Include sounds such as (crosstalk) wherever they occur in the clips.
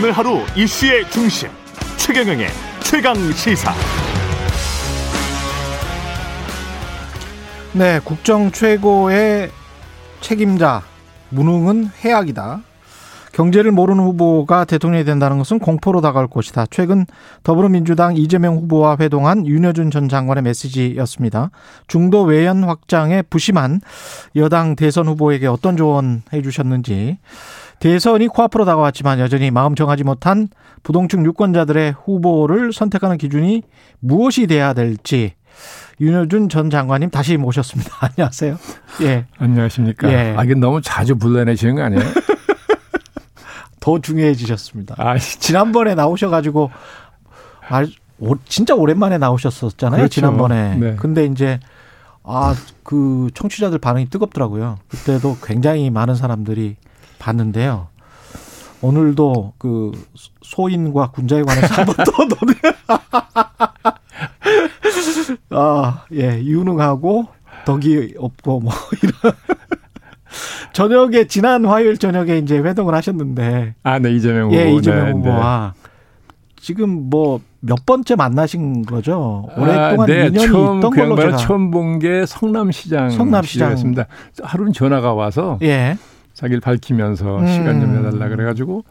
오늘 하루 이슈의 중심 최경영의 최강 시사. 네, 국정 최고의 책임자 무능은 해악이다. 경제를 모르는 후보가 대통령이 된다는 것은 공포로 다가올 것이다. 최근 더불어민주당 이재명 후보와 회동한 윤여준 전 장관의 메시지였습니다. 중도 외연 확장에 부심한 여당 대선 후보에게 어떤 조언 해주셨는지 대선이 코앞으로 다가왔지만 여전히 마음 정하지 못한 부동층 유권자들의 후보를 선택하는 기준이 무엇이 돼야 될지 윤여준 전 장관님 다시 모셨습니다. (laughs) 안녕하세요. 예. 안녕하십니까. 예. 아, 이게 너무 자주 불러내시는 거 아니에요? (laughs) 더 중요해지셨습니다. 아, 지난번에 나오셔가지고 아, 진짜 오랜만에 나오셨었잖아요. 그렇죠. 지난번에. 네. 근데 이제 아, 그 청취자들 반응이 뜨겁더라고요. 그때도 굉장히 많은 사람들이 봤는데요. 오늘도 그 소인과 군자에 관해서 한 번 더 (laughs) 논의. (laughs) 아, 예, 유능하고 덕이 없고 뭐 (laughs) 이런. 저녁에 지난 화요일 저녁에 이제 회동을 하셨는데 아, 네 이재명 후보. 예, 이재명 네, 후보와 네. 지금 뭐 몇 번째 만나신 거죠? 오랫동안 아, 네. 인연이 처음, 있던 그 걸로 제가 처음 본 게 성남시장 성남시장이었습니다. 하루는 전화가 와서 예. 자기를 밝히면서 음. 시간 좀 내달라 그래가지고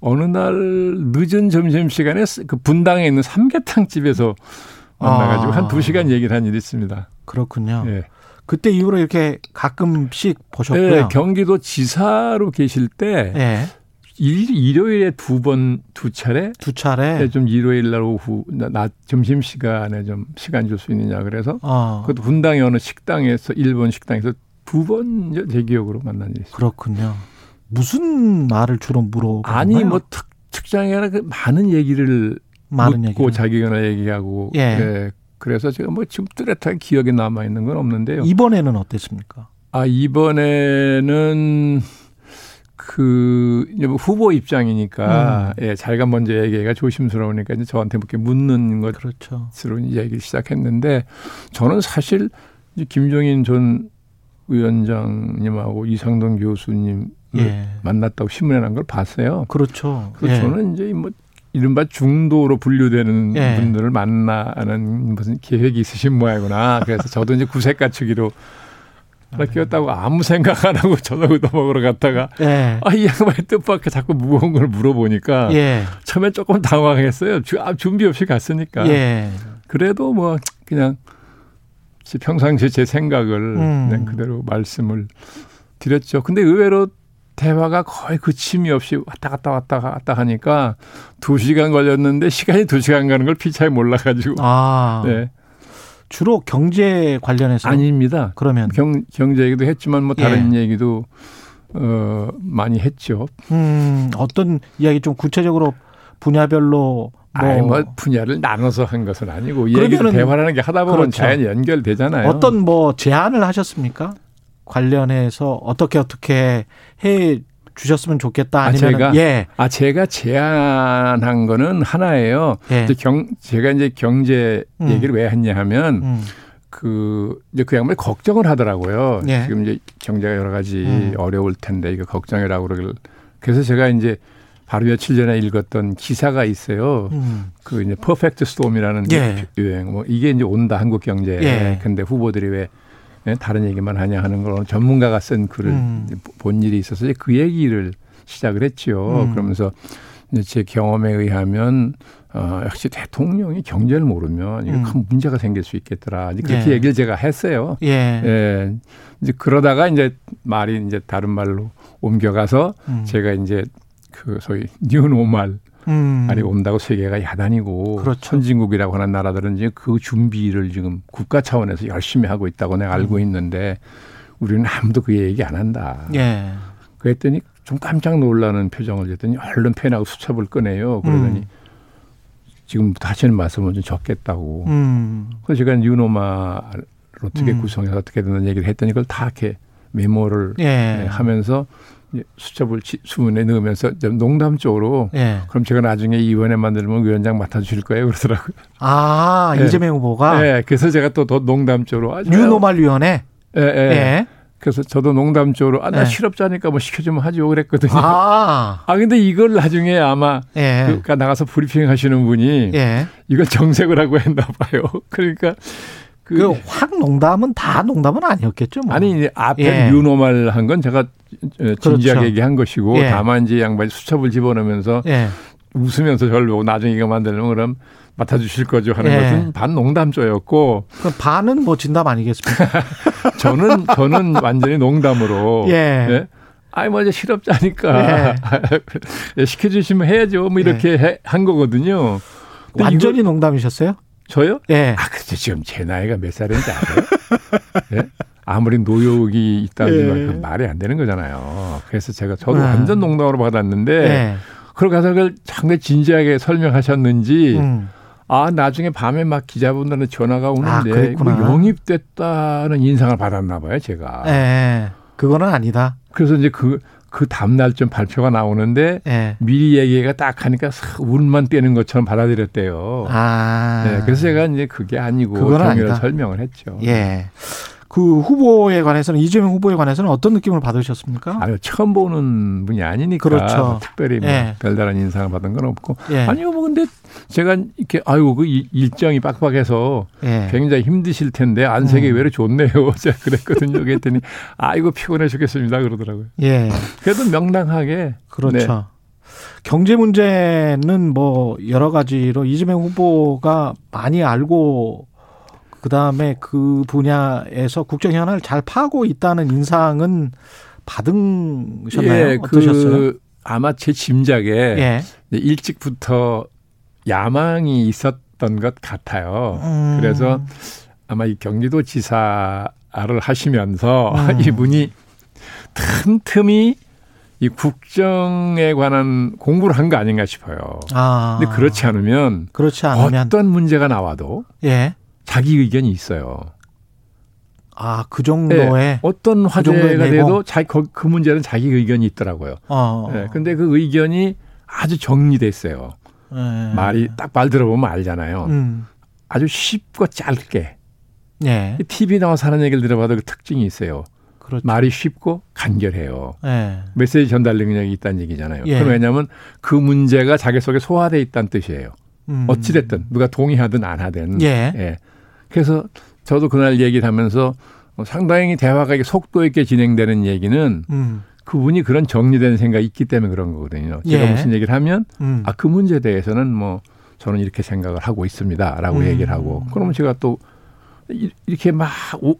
어느 날 늦은 점심 시간에 그 분당에 있는 삼계탕 집에서 만나가지고 아. 한두 시간 얘기를 한 일이 있습니다. 그렇군요. 예. 그때 이후로 이렇게 가끔씩 보셨고요. 네, 경기도 지사로 계실 때 네. 일, 일요일에 두 번, 두 차례? 두 차례? 네, 좀 일요일 날 오후, 낮, 점심 시간에 좀 시간 줄 수 있느냐 그래서. 아. 그것도 분당의 어느 식당에서, 일본 식당에서 두 번 제 기억으로 만난 일이 있어요. 그렇군요. 무슨 말을 주로 물어보나요? 아니, 뭐 특, 특장이 아니라 그 많은 얘기를 많은 묻고 얘기를. 자기가 얘기하고. 예. 네. 그래서 제가 뭐 지금 뚜렷하게 기억에 남아 있는 건 없는데요. 이번에는 어땠습니까? 아 이번에는 그 이제 뭐 후보 입장이니까 음. 예, 자기가 먼저 얘기가 조심스러우니까 이제 저한테 이렇게 묻는 것으로 그렇죠. 얘기를 시작했는데 저는 사실 김종인 전 위원장님하고 이상동 교수님 예. 만났다고 신문에 난 걸 봤어요. 그렇죠. 그래서 예. 저는 이제 뭐 이른바 중도로 분류되는 예. 분들을 만나는 무슨 계획이 있으신 모양이구나. 그래서 저도 이제 구색 갖추기로 바뀌었다고 아무 생각 안 하고 저녁을 먹으러 갔다가 예. 아이 양반이 뜻밖의 자꾸 무거운 걸 물어보니까 예. 처음에 조금 당황했어요. 주, 아, 준비 없이 갔으니까. 예. 그래도 뭐 그냥 평상시에 제 생각을 음. 그대로 말씀을 드렸죠. 근데 의외로 대화가 거의 그침이 없이 왔다 갔다 왔다 갔다 하니까 두 시간 걸렸는데 시간이 두 시간 가는 걸 피차에 몰라가지고. 아. 네. 주로 경제 관련해서 아닙니다. 그러면 경, 경제 얘기도 했지만 뭐 다른 예. 얘기도 어 많이 했죠. 음, 어떤 이야기 좀 구체적으로 분야별로 뭐, 아니, 뭐 분야를 나눠서 한 것은 아니고 얘기를 대화라는 게 하다 보면 그렇죠. 자연히 연결되잖아요. 어떤 뭐 제안을 하셨습니까? 관련해서 어떻게 어떻게 해 주셨으면 좋겠다 아니면 아, 제가 예. 아 제가 제안한 거는 하나예요. 예. 이제 경 제가 이제 경제 음. 얘기를 왜 했냐 하면 음. 그 이제 그 양반이 걱정을 하더라고요. 예. 지금 이제 경제가 여러 가지 음. 어려울 텐데 이거 걱정이라고 그러길 그래서 제가 이제 바로 며칠 전에 읽었던 기사가 있어요. 음. 그 이제 퍼펙트 스톰이라는 예. 유행 뭐 이게 이제 온다 한국 경제에. 예. 근데 후보들이 왜 네, 다른 얘기만 하냐 하는 걸 전문가가 쓴 글을 음. 본 일이 있어서 그 얘기를 시작을 했지요. 음. 그러면서 제 경험에 의하면 어, 역시 대통령이 경제를 모르면 이거 음. 큰 문제가 생길 수 있겠더라. 그렇게 예. 얘기를 제가 했어요. 예. 예. 이제 그러다가 이제 말이 이제 다른 말로 옮겨가서 음. 제가 이제 그 소위 뉴노말 음. 아니 온다고 세계가 야단이고 그렇죠. 선진국이라고 하는 나라들은 이제 그 준비를 지금 국가 차원에서 열심히 하고 있다고 내가 알고 음. 있는데 우리는 아무도 그 얘기 안 한다. 예. 그랬더니 좀 깜짝 놀라는 표정을 했더니 얼른 펜하고 수첩을 꺼내요. 그러더니 음. 지금부터 하시는 말씀은 좀 적겠다고. 음. 그래서 제가 유노마를 어떻게 음. 구성해서 어떻게 되는 얘기를 했더니 그걸 다 이렇게 메모를 예. 하면서 수첩을 수문에 넣으면서 좀 농담적으로 예. 그럼 제가 나중에 이원회 만들면 위원장 맡아주실 거예요 그러더라고요. 아 예. 이재명 후보가. 예. 그래서 제가 또 더 농담적으로 아주 뉴노말 위원회. 예. 예. 예. 그래서 저도 농담적으로 아, 나 네. 실업자니까 뭐 시켜주면 하죠 그랬거든요. 아, 아 근데 이걸 나중에 아마 예. 그, 그 나가서 브리핑 하시는 분이 예. 이걸 정색을 하고 했나 봐요. (laughs) 그러니까 그확 그 농담은 다 농담은 아니었겠죠. 뭐. 아니 이제 앞에 예. 뉴노말 한 건 제가 진지하게 그렇죠. 얘기한 것이고 예. 다만 이제 양반이 수첩을 집어넣으면서 예. 웃으면서 저를 보고 나중에 이거 만들면 그럼 맡아주실 거죠 하는 예. 것은 반 농담조였고. 그 반은 뭐 진담 아니겠습니까? (laughs) 저는 저는 완전히 농담으로. 예. 예? 아이 뭐 이제 실업자니까 예. (laughs) 예 시켜주시면 해야죠. 뭐 이렇게 예. 한 거거든요. 완전히 이거, 농담이셨어요? 저요? 예. 아, 그렇죠. 지금 제 나이가 몇 살인지 알아요? (laughs) 예? 아무리 노욕이 있다지만 예. 말이 안 되는 거잖아요. 그래서 제가 저도 아. 완전 농담으로 받았는데 예. 그러고 가서 그걸 상당히 진지하게 설명하셨는지 음. 아 나중에 밤에 막 기자분들은 전화가 오는데 아, 영입됐다는 인상을 받았나 봐요 제가. 예. 그거는 아니다. 그래서 이제 그 그 다음날 좀 발표가 나오는데 네. 미리 얘기가 딱 하니까 운만 떼는 것처럼 받아들였대요. 아. 네, 그래서 제가 이제 그게 아니고 경위를 설명을 했죠. 예. 그 후보에 관해서는 이재명 후보에 관해서는 어떤 느낌을 받으셨습니까? 아유 처음 보는 분이 아니니까 그렇죠. 뭐 특별히 뭐 예. 별다른 인상을 받은 건 없고 예. 아니요 뭐 근데 제가 이렇게 아유 그 일정이 빡빡해서 예. 굉장히 힘드실 텐데 안색이 음. 외로 좋네요 (laughs) 제가 그랬거든요 그랬더니 아이고 피곤해 죽겠습니다 그러더라고요. 예. 그래도 명랑하게 그렇죠. 네. 경제 문제는 뭐 여러 가지로 이재명 후보가 많이 알고 그 다음에 그 분야에서 국정 현안을 잘 파고 있다는 인상은 받으셨나요? 예, 어떠셨어요? 그 아마 제 짐작에 예. 일찍부터 야망이 있었던 것 같아요. 음. 그래서 아마 이 경기도 지사를 하시면서 음. (laughs) 이분이 틈틈이 이 국정에 관한 공부를 한 거 아닌가 싶어요. 아. 근데 그렇지 않으면 그렇지 않으면 어떤 문제가 나와도 예. 자기 의견이 있어요. 아, 그 정도의 네, 어떤 그 화제가 그 돼도 자기 그 문제는 자기 의견이 있더라고요. 어. 네, 근데 그 의견이 아주 정리됐어요. 네. 말이 딱 말 들어보면 알잖아요. 음. 아주 쉽고 짧게. 네. TV 나와서 하는 얘기를 들어봐도 그 특징이 있어요. 그렇죠. 말이 쉽고 간결해요. 네. 메시지 전달 능력이 있다는 얘기잖아요. 예. 그럼 왜냐하면 그 문제가 자기 속에 소화돼 있다는 뜻이에요. 음. 어찌됐든 누가 동의하든 안 하든. 예. 예. 그래서 저도 그날 얘기를 하면서 상당히 대화가 속도 있게 진행되는 얘기는 음. 그분이 그런 정리된 생각이 있기 때문에 그런 거거든요. 제가 예. 무슨 얘기를 하면 음. 아그 문제에 대해서는 뭐 저는 이렇게 생각을 하고 있습니다라고 음. 얘기를 하고 그러면 제가 또 이렇게 막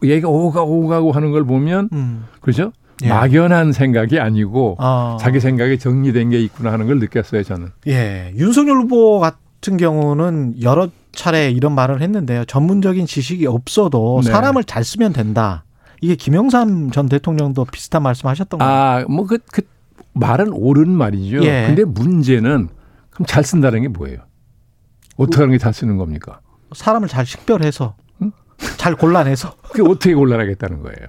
얘가 오가 오가고 하는 걸 보면 음. 그렇죠? 예. 막연한 생각이 아니고 어. 자기 생각이 정리된 게 있구나 하는 걸 느꼈어요 저는. 예, 윤석열 후보 같은 경우는 여러 차례 이런 말을 했는데요. 전문적인 지식이 없어도 네. 사람을 잘 쓰면 된다. 이게 김영삼 전 대통령도 비슷한 말씀 하셨던 거예요. 아, 뭐 그, 그 말은 옳은 말이죠. 예. 근데 문제는 그럼 잘 쓴다는 게 뭐예요? 어떻게 하는 게 잘 쓰는 겁니까? 사람을 잘 식별해서 응? 잘 골라내서 (laughs) 그게 어떻게 골라내겠다는 거예요.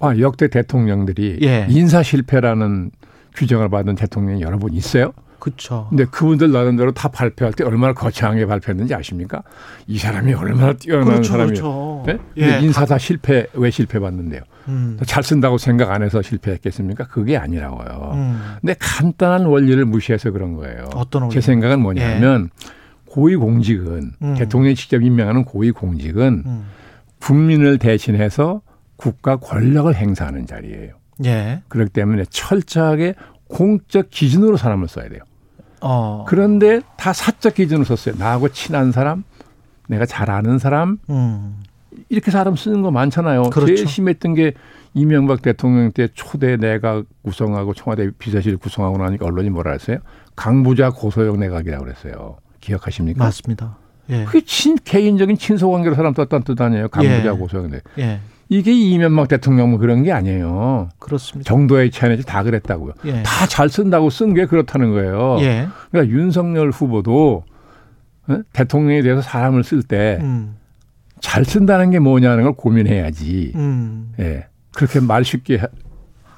아, 역대 대통령들이 예. 인사 실패라는 규정을 받은 대통령이 여러 분 있어요. 그렇죠. 근데 그분들 나름대로 다 발표할 때 얼마나 거창하게 발표했는지 아십니까? 이 사람이 얼마나 뛰어난 그렇죠, 사람이에요. 그렇죠. 네? 예. 인사 다 실패 왜 실패 받는데요? 음. 잘 쓴다고 생각 안 해서 실패했겠습니까? 그게 아니라고요. 음. 근데 간단한 원리를 무시해서 그런 거예요. 어떤 원리? 제 생각은 뭐냐면 예. 고위 공직은 음. 대통령이 직접 임명하는 고위 공직은 음. 국민을 대신해서 국가 권력을 행사하는 자리예요. 예. 그렇기 때문에 철저하게 공적 기준으로 사람을 써야 돼요. 어. 그런데 다 사적 기준으로 썼어요. 나하고 친한 사람, 내가 잘 아는 사람, 음. 이렇게 사람 쓰는 거 많잖아요. 그렇죠. 제일 심했던 게 이명박 대통령 때 초대 내각 구성하고 청와대 비서실 구성하고 나니까 언론이 뭐라 했어요? 강부자 고소영 내각이라고 그랬어요. 기억하십니까? 맞습니다. 예. 그게 친, 개인적인 친소관계로 사람 떴다는 뜻 아니에요? 강부자 예. 고소영 내. 예. 이게 이명박 대통령 뭐 그런 게 아니에요. 그렇습니다. 정도의 차이는 다 그랬다고요. 예. 다잘 쓴다고 쓴 게 그렇다는 거예요. 예. 그러니까 윤석열 후보도 어? 대통령에 대해서 사람을 쓸 때잘 음. 쓴다는 게 뭐냐는 걸 고민해야지. 음. 예. 그렇게 말 쉽게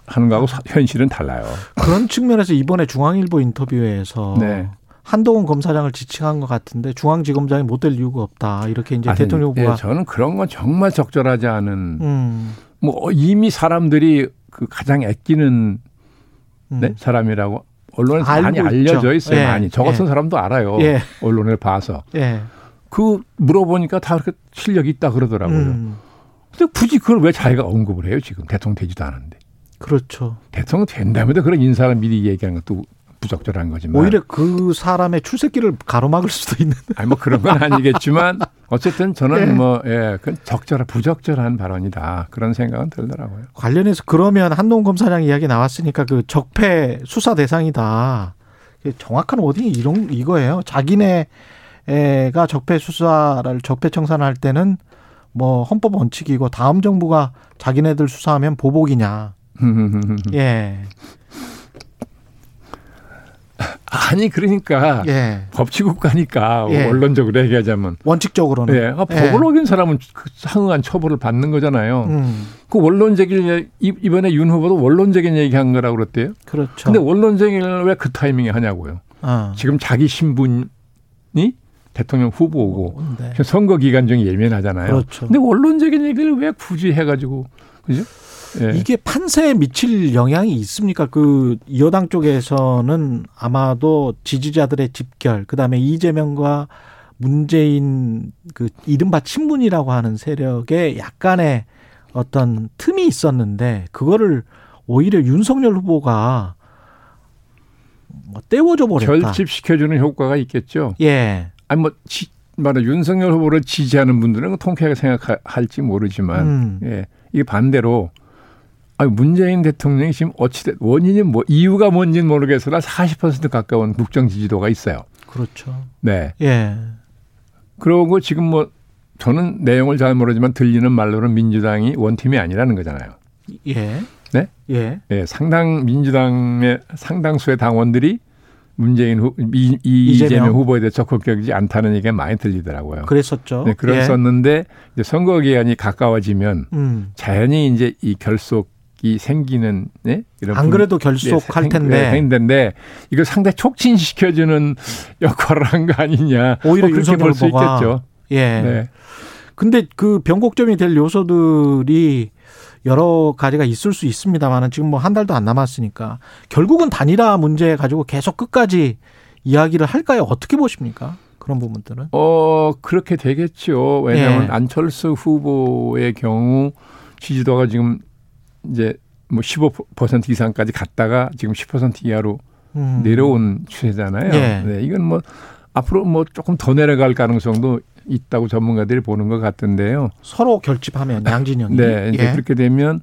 하는 거하고 현실은 달라요. 그런 측면에서 이번에 중앙일보 인터뷰에서 네. 한동훈 검사장을 지칭한 것 같은데 중앙지검장이 못 될 이유가 없다. 이렇게 이제 아니, 대통령 후보가 예, 저는 그런 건 정말 적절하지 않은 음. 뭐 이미 사람들이 그 가장 아끼는 음. 네? 사람이라고 언론에서 많이 알려져 있어요. 예. 많이 저 같은 예. 사람도 알아요. 예. 언론을 봐서. 예. 그 물어보니까 다 그렇게 실력이 있다 그러더라고요. 음. 근데 굳이 그걸 왜 자기가 언급을 해요 지금 대통령 되지도 않은데. 그렇죠. 대통령 된다면 그런 인사를 미리 얘기하는 것도 부적절한 거지만 오히려 그 사람의 출세길을 가로막을 수도 있는. (laughs) 아니 뭐 그런 건 아니겠지만 (laughs) 어쨌든 저는 예. 뭐 예, 그건 적절한 부적절한 발언이다 그런 생각은 들더라고요. 관련해서 그러면 한동 검사장 이야기 나왔으니까 그 적폐 수사 대상이다. 정확한 워딩이 이런 이거예요. 자기네가 적폐 수사를 적폐 청산을 할 때는 뭐 헌법 원칙이고 다음 정부가 자기네들 수사하면 보복이냐. (laughs) 예. 아니 그러니까 예. 법치국가니까 예. 원론적으로 얘기하자면 원칙적으로는 예. 아, 법을 예. 어긴 사람은 그 상응한 처벌을 받는 거잖아요. 음. 그 원론적인 이번에 윤 후보도 원론적인 얘기한 거라고 그랬대요. 그렇죠. 근데 원론적인 왜 그 타이밍에 하냐고요. 어. 지금 자기 신분이 대통령 후보고 네. 선거 기간 중에 예민하잖아요. 그렇죠. 근데 원론적인 얘기를 왜 굳이 해가지고 그죠? 예. 이게 판세에 미칠 영향이 있습니까? 그 여당 쪽에서는 아마도 지지자들의 집결, 그 다음에 이재명과 문재인 그 이른바 친문이라고 하는 세력에 약간의 어떤 틈이 있었는데 그거를 오히려 윤석열 후보가 뭐 떼워줘 버렸다. 결집시켜주는 효과가 있겠죠. 예. 아니 뭐 지, 말하 윤석열 후보를 지지하는 분들은 통쾌하게 생각할지 모르지만 음. 예. 이게 반대로 아니 문재인 대통령이 지금 어찌됐 원인이 뭐 이유가 뭔지는 모르겠으나 40% 가까운 국정 지지도가 있어요. 그렇죠. 네. 예. 그러고 지금 뭐 저는 내용을 잘 모르지만 들리는 말로는 민주당이 원팀이 아니라는 거잖아요. 예. 네? 예. 예. 상당 민주당의 상당수의 당원들이 문재인 후, 이, 이 이재명. 후보에 대해 적극적이지 않다는 얘기가 많이 들리더라고요. 그랬었죠. 네, 그랬었는데 예. 이제 선거 기간이 가까워지면 음. 자연히 이제 이 결속 이 생기는 네? 이런 안 그래도 결속할 네, 텐데 했는데 이걸 상당히 촉진시켜주는 역할을 한 거 아니냐 오히려 뭐 그렇게 볼 수 있겠죠. 예. 네. 근데 그 변곡점이 될 요소들이 여러 가지가 있을 수 있습니다만은 지금 뭐 한 달도 안 남았으니까 결국은 단일화 문제 가지고 계속 끝까지 이야기를 할까요? 어떻게 보십니까? 그런 부분들은? 어 그렇게 되겠죠. 왜냐하면 예. 안철수 후보의 경우 지지도가 지금 이제 뭐 15% 이상까지 갔다가 지금 10% 이하로 음. 내려온 추세잖아요. 예. 네, 이건 뭐 앞으로 뭐 조금 더 내려갈 가능성도 있다고 전문가들이 보는 것 같은데요. 서로 결집하면 양진영이 네, 이제 예. 그렇게 되면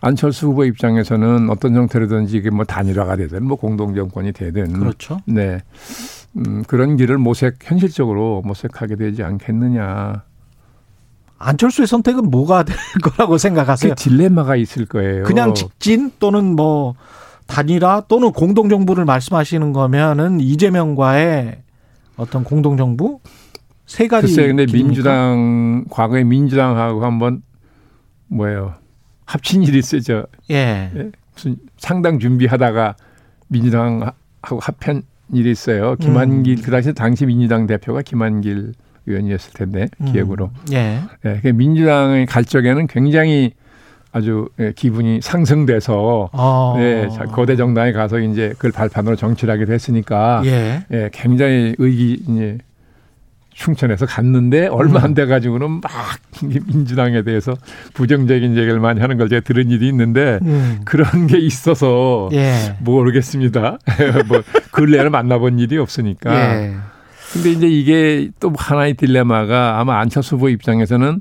안철수 후보 입장에서는 어떤 형태로든지 이게 뭐 단일화가 되든 뭐 공동 정권이 되든 그렇죠. 네. 음, 그런 길을 모색 현실적으로 모색하게 되지 않겠느냐. 안철수의 선택은 뭐가 될 (laughs) 거라고 생각하세요? 그 딜레마가 있을 거예요. 그냥 직진 또는 뭐 단일화 또는 공동정부를 말씀하시는 거면은 이재명과의 어떤 공동정부 세 가지. 글쎄, 근데 길입니까? 민주당 과거에 민주당하고 한번 뭐예요 합친 일이 있어죠. 예. 예. 무슨 상당 준비하다가 민주당하고 합한 일이 있어요. 김한길 음. 그 당시 당시 민주당 대표가 김한길 의원이었을 텐데 음. 기획으로. 음. 예. 예. 민주당의 갈 적에는 굉장히 아주 예, 기분이 상승돼서 어. 예, 거대 정당에 가서 이제 그걸 발판으로 정치를 하게 됐으니까 예. 예 굉장히 의기 이제 충천에서 갔는데 얼마 안 음. 돼 가지고는 막 민주당에 대해서 부정적인 얘기를 많이 하는 걸 제가 들은 일이 있는데 음. 그런 게 있어서 예. 모르겠습니다. (laughs) 뭐 근래를 만나본 일이 없으니까. 예. 근데 이제 이게 또 하나의 딜레마가 아마 안철수 후보 입장에서는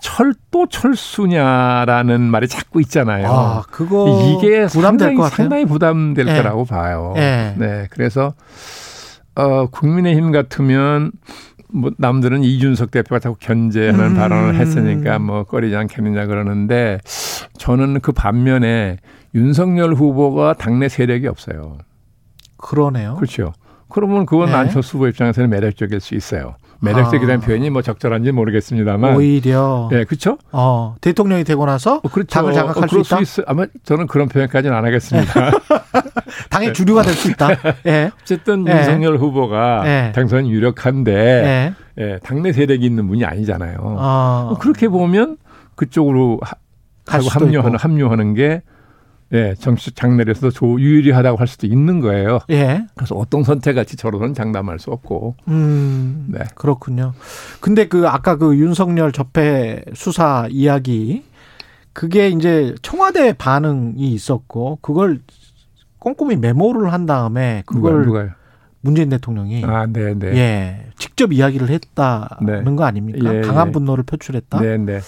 철도 철수냐라는 말이 자꾸 있잖아요. 아, 그거 이게 상당히, 상당히 부담될 네. 거라고 봐요. 네. 네. 그래서 어 국민의힘 같으면 뭐 남들은 이준석 대표가 자꾸 견제하는 음. 발언을 했으니까 뭐 꺼리지 않겠느냐 그러는데 저는 그 반면에 윤석열 후보가 당내 세력이 없어요. 그러네요. 그렇죠. 그러면 그건 네. 안철수 후보 입장에서는 매력적일 수 있어요. 매력적이라는 아. 표현이 뭐 적절한지 모르겠습니다만 오히려 네 그렇죠. 어 대통령이 되고 나서 어, 그렇죠. 당을 장악할 어, 수 있다. 수 아마 저는 그런 표현까지는 안 하겠습니다. (laughs) 당의 네. 주류가 될 수 있다. (laughs) 예. 어쨌든 예. 윤석열 후보가 예. 당선 유력한데 예. 예. 당내 세력이 있는 분이 아니잖아요. 아. 그렇게 보면 그쪽으로 하고 합류하는 있고. 합류하는 게 예, 정치적 장내에서도 조, 유리하다고 할 수도 있는 거예요. 예. 그래서 어떤 선택할지 저로는 장담할 수 없고. 음, 네. 그렇군요. 근데 그 아까 그 윤석열 접해 수사 이야기 그게 이제 청와대 반응이 있었고 그걸 꼼꼼히 메모를 한 다음에 그걸 누가, 요 문재인 대통령이 아, 네, 네. 예, 직접 이야기를 했다는 네. 거 아닙니까? 예, 강한 예. 분노를 표출했다. 네, 네.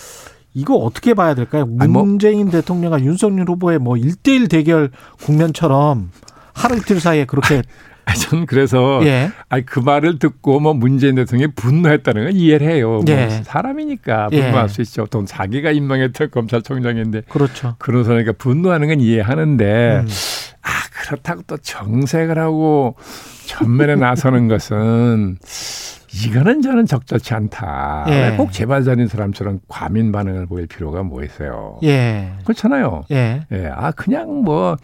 이거 어떻게 봐야 될까요? 뭐 문재인 뭐. 대통령과 윤석열 후보의 뭐 1대1 대결 국면처럼 하루 이틀 사이에 그렇게 아, 저는 그래서 예. 아니 그 말을 듣고 뭐 문재인 대통령이 분노했다는 건 이해를 해요. 뭐 예. 뭐 사람이니까 분노할 예. 수 있죠. 또 자기가 임명했던 검찰총장인데 그렇죠. 그러니까 분노하는 건 이해하는데 음. 아 그렇다고 또 정색을 하고 전면에 나서는 것은 이거는 저는 적절치 않다. 예. 꼭 제발자인 사람처럼 과민 반응을 보일 필요가 뭐 있어요. 예. 그렇잖아요. 예. 예. 아 그냥 뭐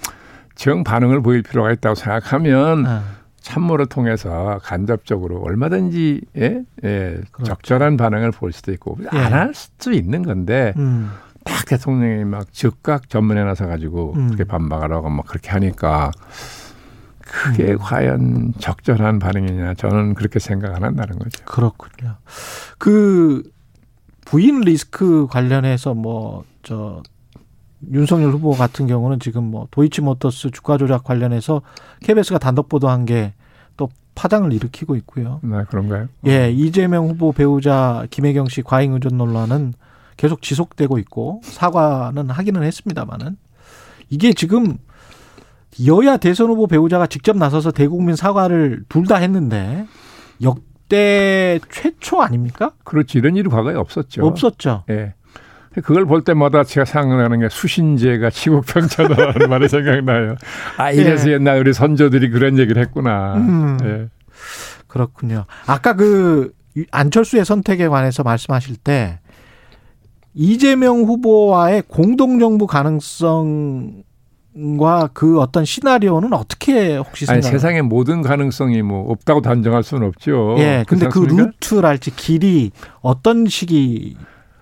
정 반응을 보일 필요가 있다고 생각하면 어. 참모를 통해서 간접적으로 얼마든지 예, 예 그렇죠. 적절한 반응을 볼 수도 있고 예. 안할 수도 있는 건데 음. 딱 대통령이 막 즉각 전문에 나서 가지고 음. 그렇게 반박하라고 막 그렇게 하니까 그게 음. 과연 적절한 반응이냐 저는 그렇게 생각 안 한다는 거죠. 그렇군요. 그 부인 리스크 관련해서 뭐 저 윤석열 후보 같은 경우는 지금 뭐 도이치모터스 주가 조작 관련해서 KBS가 단독 보도한 게 또 파장을 일으키고 있고요. 네, 그런가요? 예, 이재명 후보 배우자 김혜경 씨 과잉 의존 논란은 계속 지속되고 있고 사과는 하기는 했습니다만은 이게 지금 여야 대선 후보 배우자가 직접 나서서 대국민 사과를 둘 다 했는데 역대 최초 아닙니까? 그렇지 이런 일이 과거에 없었죠. 없었죠. 예. 네. 그걸 볼 때마다 제가 생각나는 게 수신제가 치국평천하라는 말이 생각나요. 아 이래서 네. 옛날 우리 선조들이 그런 얘기를 했구나. 음, 네. 그렇군요. 아까 그 안철수의 선택에 관해서 말씀하실 때 이재명 후보와의 공동정부 가능성 과그 어떤 시나리오는 어떻게 혹시 생각? 아니 세상의 모든 가능성이 뭐 없다고 단정할 수는 없죠. 예. 근데 그 루트랄지 길이 어떤 시기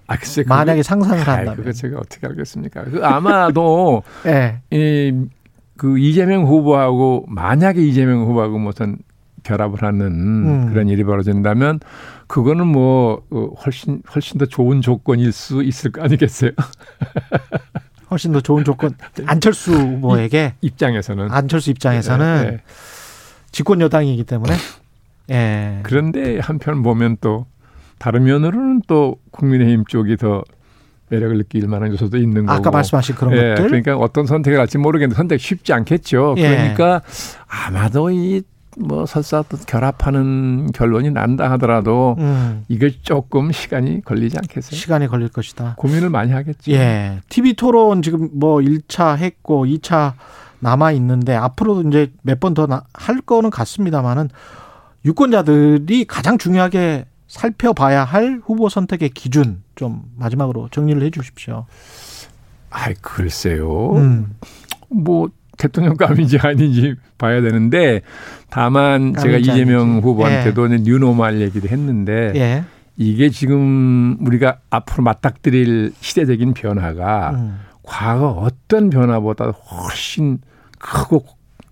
아, 글쎄, 만약에 상상을 한다면 그거 제가 어떻게 알겠습니까? 그 아마도 (laughs) 예. 이그 이재명 후보하고 만약에 이재명 후보하고 무슨 결합을 하는 음. 그런 일이 벌어진다면 그거는 뭐 어, 훨씬 훨씬 더 좋은 조건일 수 있을 거 아니겠어요? (laughs) 훨씬 더 좋은 조건 안철수 후보에게 입장에서는 안철수 입장에서는 네, 네. 집권 여당이기 때문에 (laughs) 예. 그런데 한편 보면 또 다른 면으로는 또 국민의힘 쪽이 더 매력을 느낄 만한 요소도 있는 거고. 아까 말씀하신 그런 예, 것들. 그러니까 어떤 선택을 할지 모르겠는데 선택 쉽지 않겠죠. 예. 그러니까 아마도 이 뭐 설사 또 결합하는 결론이 난다 하더라도 음. 이게 조금 시간이 걸리지 않겠어요? 시간이 걸릴 것이다. 고민을 많이 하겠죠. 예. TV 토론 지금 뭐 1차 했고 2차 남아 있는데 앞으로도 이제 몇 번 더 할 거는 같습니다만은 유권자들이 가장 중요하게 살펴봐야 할 후보 선택의 기준 좀 마지막으로 정리를 해 주십시오. 아이 글쎄요. 음. 뭐 대통령감인지 아닌지 봐야 되는데 다만 제가 이재명 아니지. 후보한테도 예. 뉴노멀 얘기를 했는데 예. 이게 지금 우리가 앞으로 맞닥뜨릴 시대적인 변화가 음. 과거 어떤 변화보다 훨씬 크고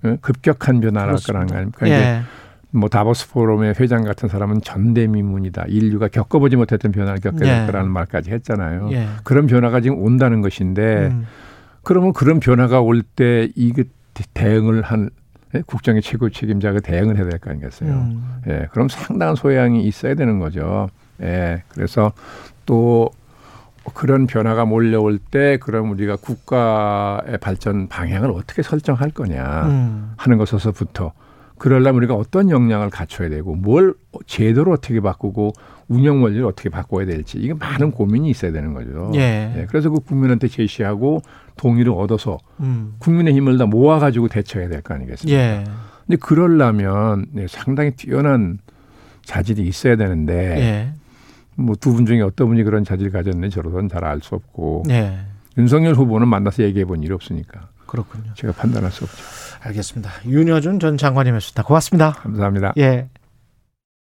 어, 급격한 변화랄 거라는 거 아닙니까? 예. 뭐 다보스 포럼의 회장 같은 사람은 전대미문이다. 인류가 겪어보지 못했던 변화를 겪게 될 예. 거라는 말까지 했잖아요. 예. 그런 변화가 지금 온다는 것인데 음. 그러면 그런 변화가 올 때 이게 대응을 한 예? 국정의 최고 책임자가 대응을 해야 될 거 아니겠어요. 음. 예, 그럼 상당한 소양이 있어야 되는 거죠. 예, 그래서 또 그런 변화가 몰려올 때 그럼 우리가 국가의 발전 방향을 어떻게 설정할 거냐 음. 하는 것에서부터 그러려면 우리가 어떤 역량을 갖춰야 되고 뭘 제도를 어떻게 바꾸고 운영 원리를 어떻게 바꿔야 될지 이게 많은 고민이 있어야 되는 거죠. 예. 예 그래서 그 국민한테 제시하고 동의를 얻어서 음. 국민의 힘을 다 모아가지고 대처해야 될 거 아니겠습니까? 예. 근데 그러려면 네, 상당히 뛰어난 자질이 있어야 되는데 예. 뭐두 분 중에 어떤 분이 그런 자질을 가졌는지 저로서는 잘 알 수 없고 예. 윤석열 후보는 만나서 얘기해 본 일이 없으니까 그렇군요. 제가 판단할 수 없죠. 알겠습니다. 윤여준 전 장관님이었습니다. 고맙습니다. 감사합니다. 예.